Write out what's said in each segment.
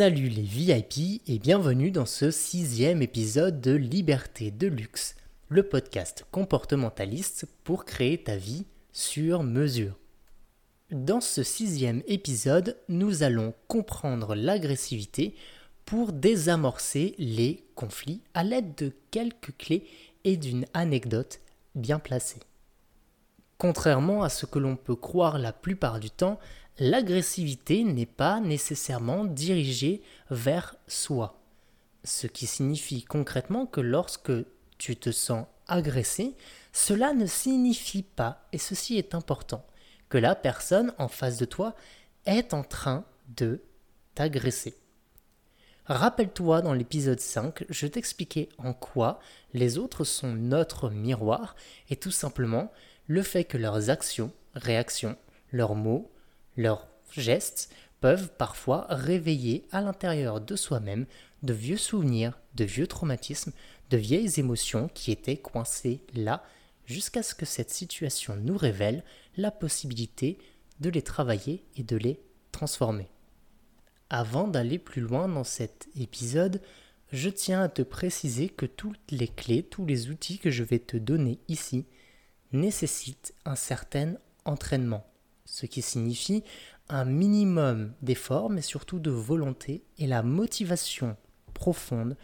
Salut les VIP et bienvenue dans ce sixième épisode de Liberté de Luxe, le podcast comportementaliste pour créer ta vie sur mesure. Dans ce sixième épisode, nous allons comprendre l'agressivité pour désamorcer les conflits à l'aide de quelques clés et d'une anecdote bien placée. Contrairement à ce que l'on peut croire la plupart du temps, l'agressivité n'est pas nécessairement dirigée vers soi. Ce qui signifie concrètement que lorsque tu te sens agressé, cela ne signifie pas, et ceci est important, que la personne en face de toi est en train de t'agresser. Rappelle-toi dans l'épisode 5, je t'expliquais en quoi les autres sont notre miroir et tout simplement le fait que leurs actions, réactions, leurs mots, leurs gestes peuvent parfois réveiller à l'intérieur de soi-même de vieux souvenirs, de vieux traumatismes, de vieilles émotions qui étaient coincées là jusqu'à ce que cette situation nous révèle la possibilité de les travailler et de les transformer. Avant d'aller plus loin dans cet épisode, je tiens à te préciser que toutes les clés, tous les outils que je vais te donner ici nécessitent un certain entraînement ce qui signifie un minimum d'effort, mais surtout de volonté et la motivation profonde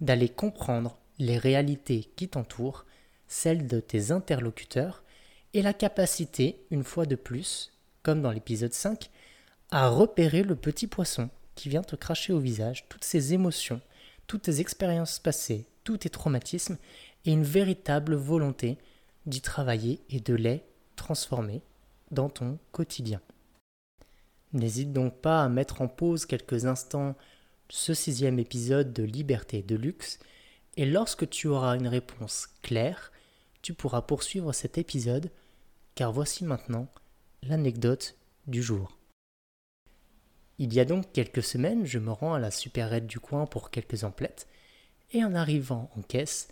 d'aller comprendre les réalités qui t'entourent, celles de tes interlocuteurs, et la capacité, une fois de plus, comme dans l'épisode 5, à repérer le petit poisson qui vient te cracher au visage toutes ces émotions, toutes tes expériences passées, tous tes traumatismes, et une véritable volonté d'y travailler et de les transformer dans ton quotidien. N'hésite donc pas à mettre en pause quelques instants ce sixième épisode de Liberté de luxe, et lorsque tu auras une réponse claire, tu pourras poursuivre cet épisode, car voici maintenant l'anecdote du jour. Il y a donc quelques semaines, je me rends à la supérette du coin pour quelques emplettes, et en arrivant en caisse,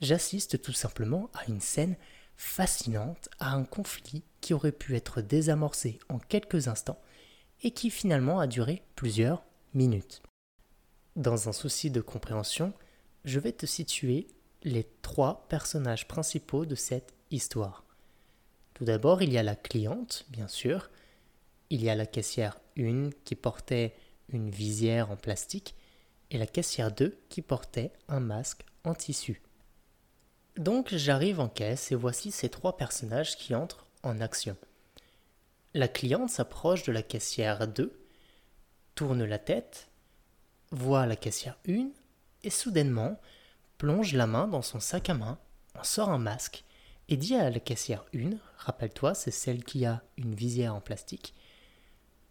j'assiste tout simplement à une scène fascinante à un conflit qui aurait pu être désamorcé en quelques instants et qui finalement a duré plusieurs minutes. Dans un souci de compréhension, je vais te situer les trois personnages principaux de cette histoire. Tout d'abord, il y a la cliente, bien sûr, il y a la caissière 1 qui portait une visière en plastique et la caissière 2 qui portait un masque en tissu. Donc j'arrive en caisse et voici ces trois personnages qui entrent en action. La cliente s'approche de la caissière 2, tourne la tête, voit la caissière 1 et soudainement plonge la main dans son sac à main, en sort un masque et dit à la caissière 1, rappelle-toi, c'est celle qui a une visière en plastique,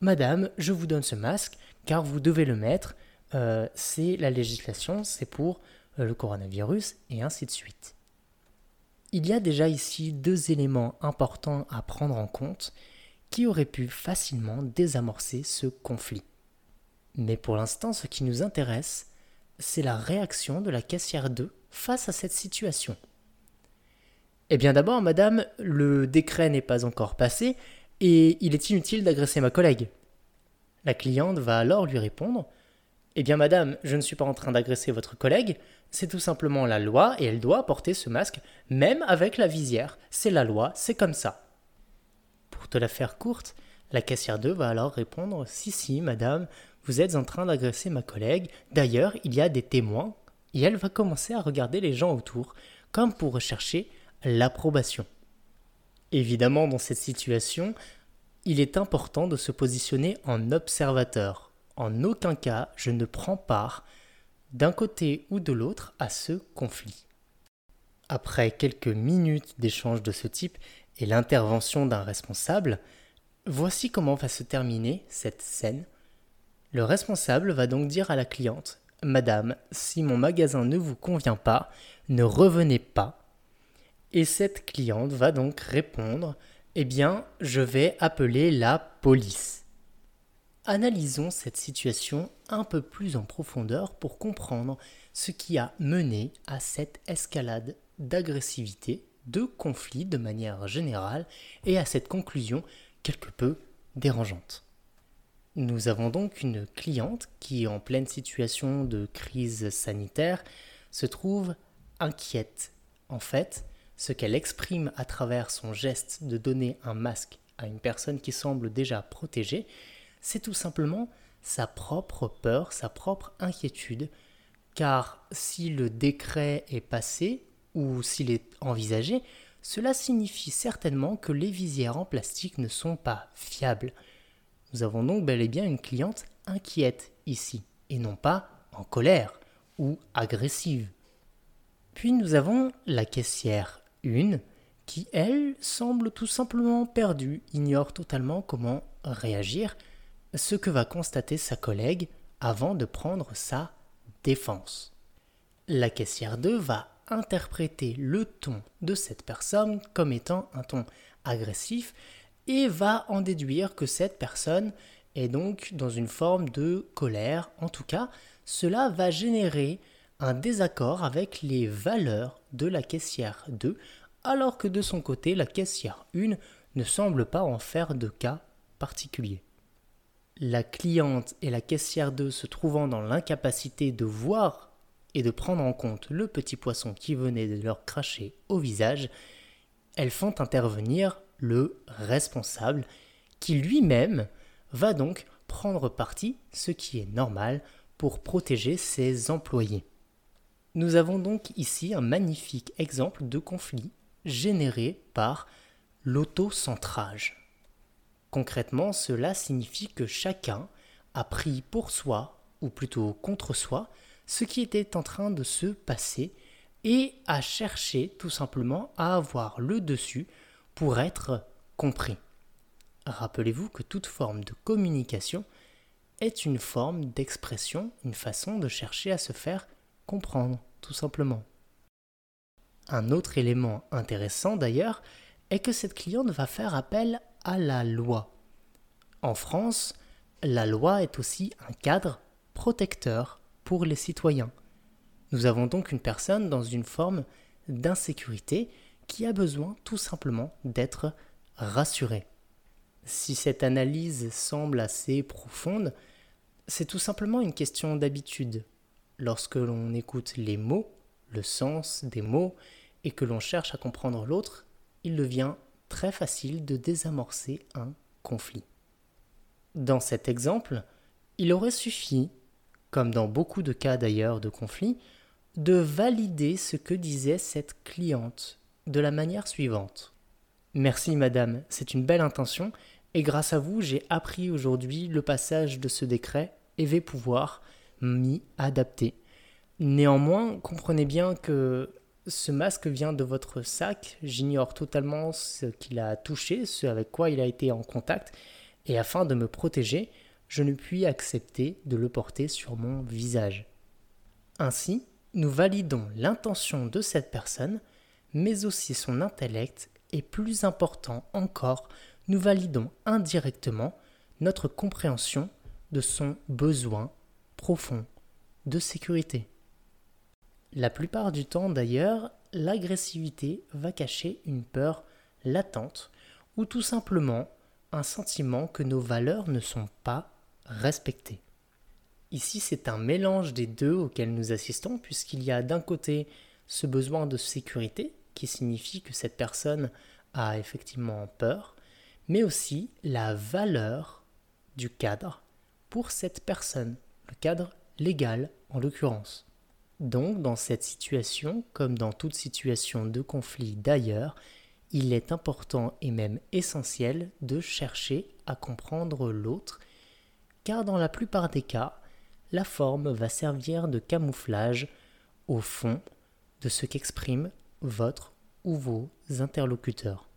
Madame, je vous donne ce masque car vous devez le mettre, euh, c'est la législation, c'est pour euh, le coronavirus et ainsi de suite. Il y a déjà ici deux éléments importants à prendre en compte qui auraient pu facilement désamorcer ce conflit. Mais pour l'instant, ce qui nous intéresse, c'est la réaction de la caissière 2 face à cette situation. Eh bien d'abord, madame, le décret n'est pas encore passé et il est inutile d'agresser ma collègue. La cliente va alors lui répondre Eh bien madame, je ne suis pas en train d'agresser votre collègue, c'est tout simplement la loi et elle doit porter ce masque même avec la visière. C'est la loi, c'est comme ça. Pour te la faire courte, la caissière 2 va alors répondre Si, si, madame, vous êtes en train d'agresser ma collègue. D'ailleurs, il y a des témoins. Et elle va commencer à regarder les gens autour, comme pour rechercher l'approbation. Évidemment, dans cette situation, il est important de se positionner en observateur. En aucun cas, je ne prends part d'un côté ou de l'autre à ce conflit. Après quelques minutes d'échange de ce type et l'intervention d'un responsable, voici comment va se terminer cette scène. Le responsable va donc dire à la cliente Madame, si mon magasin ne vous convient pas, ne revenez pas. Et cette cliente va donc répondre Eh bien, je vais appeler la police. Analysons cette situation un peu plus en profondeur pour comprendre ce qui a mené à cette escalade d'agressivité, de conflit de manière générale et à cette conclusion quelque peu dérangeante. Nous avons donc une cliente qui, en pleine situation de crise sanitaire, se trouve inquiète. En fait, ce qu'elle exprime à travers son geste de donner un masque à une personne qui semble déjà protégée, c'est tout simplement sa propre peur, sa propre inquiétude, car si le décret est passé ou s'il est envisagé, cela signifie certainement que les visières en plastique ne sont pas fiables. Nous avons donc bel et bien une cliente inquiète ici, et non pas en colère ou agressive. Puis nous avons la caissière 1 qui, elle, semble tout simplement perdue, ignore totalement comment réagir, ce que va constater sa collègue avant de prendre sa défense. La caissière 2 va interpréter le ton de cette personne comme étant un ton agressif et va en déduire que cette personne est donc dans une forme de colère. En tout cas, cela va générer un désaccord avec les valeurs de la caissière 2, alors que de son côté, la caissière 1 ne semble pas en faire de cas particulier. La cliente et la caissière 2 se trouvant dans l'incapacité de voir et de prendre en compte le petit poisson qui venait de leur cracher au visage, elles font intervenir le responsable qui lui-même va donc prendre parti, ce qui est normal, pour protéger ses employés. Nous avons donc ici un magnifique exemple de conflit généré par l'autocentrage. Concrètement, cela signifie que chacun a pris pour soi, ou plutôt contre soi, ce qui était en train de se passer et a cherché tout simplement à avoir le dessus pour être compris. Rappelez-vous que toute forme de communication est une forme d'expression, une façon de chercher à se faire comprendre, tout simplement. Un autre élément intéressant d'ailleurs est que cette cliente va faire appel à la loi. En France, la loi est aussi un cadre protecteur pour les citoyens. Nous avons donc une personne dans une forme d'insécurité qui a besoin tout simplement d'être rassurée. Si cette analyse semble assez profonde, c'est tout simplement une question d'habitude lorsque l'on écoute les mots, le sens des mots, et que l'on cherche à comprendre l'autre, il devient très facile de désamorcer un conflit. Dans cet exemple, il aurait suffi, comme dans beaucoup de cas d'ailleurs de conflit, de valider ce que disait cette cliente de la manière suivante. Merci madame, c'est une belle intention, et grâce à vous j'ai appris aujourd'hui le passage de ce décret et vais pouvoir m'y adapter. Néanmoins, comprenez bien que ce masque vient de votre sac, j'ignore totalement ce qu'il a touché, ce avec quoi il a été en contact, et afin de me protéger, je ne puis accepter de le porter sur mon visage. Ainsi, nous validons l'intention de cette personne, mais aussi son intellect, et plus important encore, nous validons indirectement notre compréhension de son besoin profond de sécurité. La plupart du temps d'ailleurs, l'agressivité va cacher une peur latente ou tout simplement un sentiment que nos valeurs ne sont pas respectées. Ici, c'est un mélange des deux auquel nous assistons, puisqu'il y a d'un côté ce besoin de sécurité, qui signifie que cette personne a effectivement peur, mais aussi la valeur du cadre pour cette personne, le cadre légal en l'occurrence. Donc, dans cette situation, comme dans toute situation de conflit d'ailleurs, il est important et même essentiel de chercher à comprendre l'autre, car dans la plupart des cas, la forme va servir de camouflage au fond de ce qu'expriment votre ou vos interlocuteurs.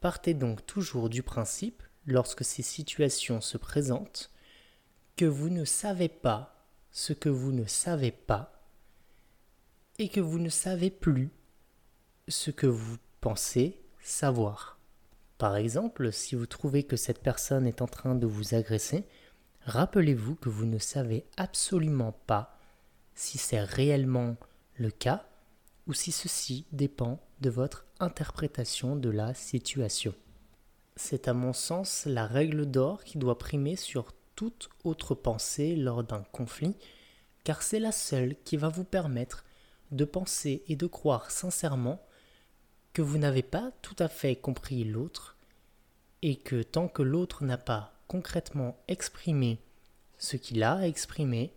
Partez donc toujours du principe, lorsque ces situations se présentent, que vous ne savez pas ce que vous ne savez pas et que vous ne savez plus ce que vous pensez savoir. Par exemple, si vous trouvez que cette personne est en train de vous agresser, rappelez-vous que vous ne savez absolument pas si c'est réellement le cas ou si ceci dépend de votre interprétation de la situation. C'est à mon sens la règle d'or qui doit primer sur toute autre pensée lors d'un conflit, car c'est la seule qui va vous permettre de penser et de croire sincèrement que vous n'avez pas tout à fait compris l'autre et que tant que l'autre n'a pas concrètement exprimé ce qu'il a exprimé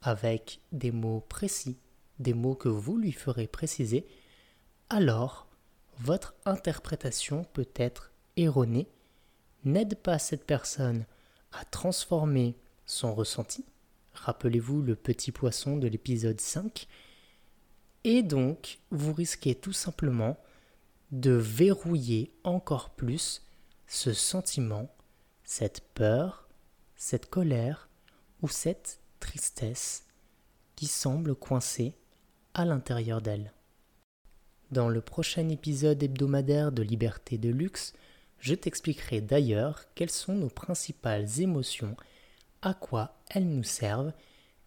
avec des mots précis, des mots que vous lui ferez préciser, alors votre interprétation peut être erronée, n'aide pas cette personne à transformer son ressenti. Rappelez-vous le petit poisson de l'épisode 5. Et donc, vous risquez tout simplement de verrouiller encore plus ce sentiment, cette peur, cette colère ou cette tristesse qui semble coincée à l'intérieur d'elle. Dans le prochain épisode hebdomadaire de Liberté de Luxe, je t'expliquerai d'ailleurs quelles sont nos principales émotions, à quoi elles nous servent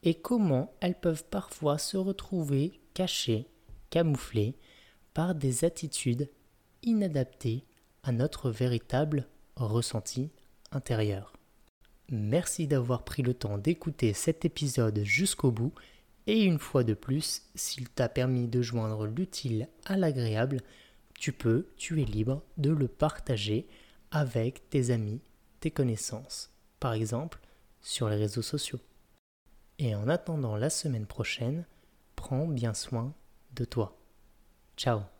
et comment elles peuvent parfois se retrouver cachées, camouflées par des attitudes inadaptées à notre véritable ressenti intérieur. Merci d'avoir pris le temps d'écouter cet épisode jusqu'au bout et une fois de plus, s'il t'a permis de joindre l'utile à l'agréable, tu peux, tu es libre de le partager avec tes amis, tes connaissances, par exemple sur les réseaux sociaux. Et en attendant la semaine prochaine, prends bien soin de toi. Ciao